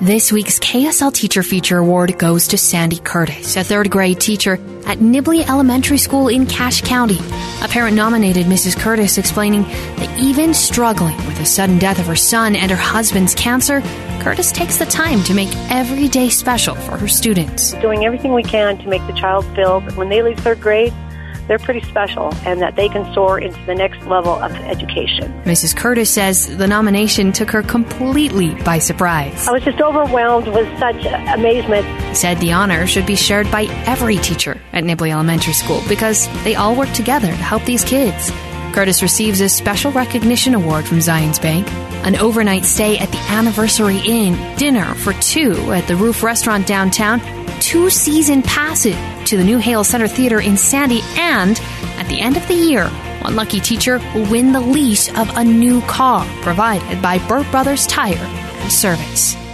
This week's KSL Teacher Feature Award goes to Sandy Curtis, a third grade teacher at Nibley Elementary School in Cache County. A parent nominated Mrs. Curtis, explaining that even struggling with the sudden death of her son and her husband's cancer, Curtis takes the time to make every day special for her students. Doing everything we can to make the child feel that when they leave third grade, they're pretty special and that they can soar into the next level of education. Mrs. Curtis says the nomination took her completely by surprise. I was just overwhelmed with such amazement. Said the honor should be shared by every teacher at Nibley Elementary School because they all work together to help these kids. Curtis receives a special recognition award from Zions Bank, an overnight stay at the Anniversary Inn, dinner for two at the Roof Restaurant downtown, two season passes to the New Hale Center Theater in Sandy, and at the end of the year, one lucky teacher will win the lease of a new car provided by Burt Brothers Tire and Service.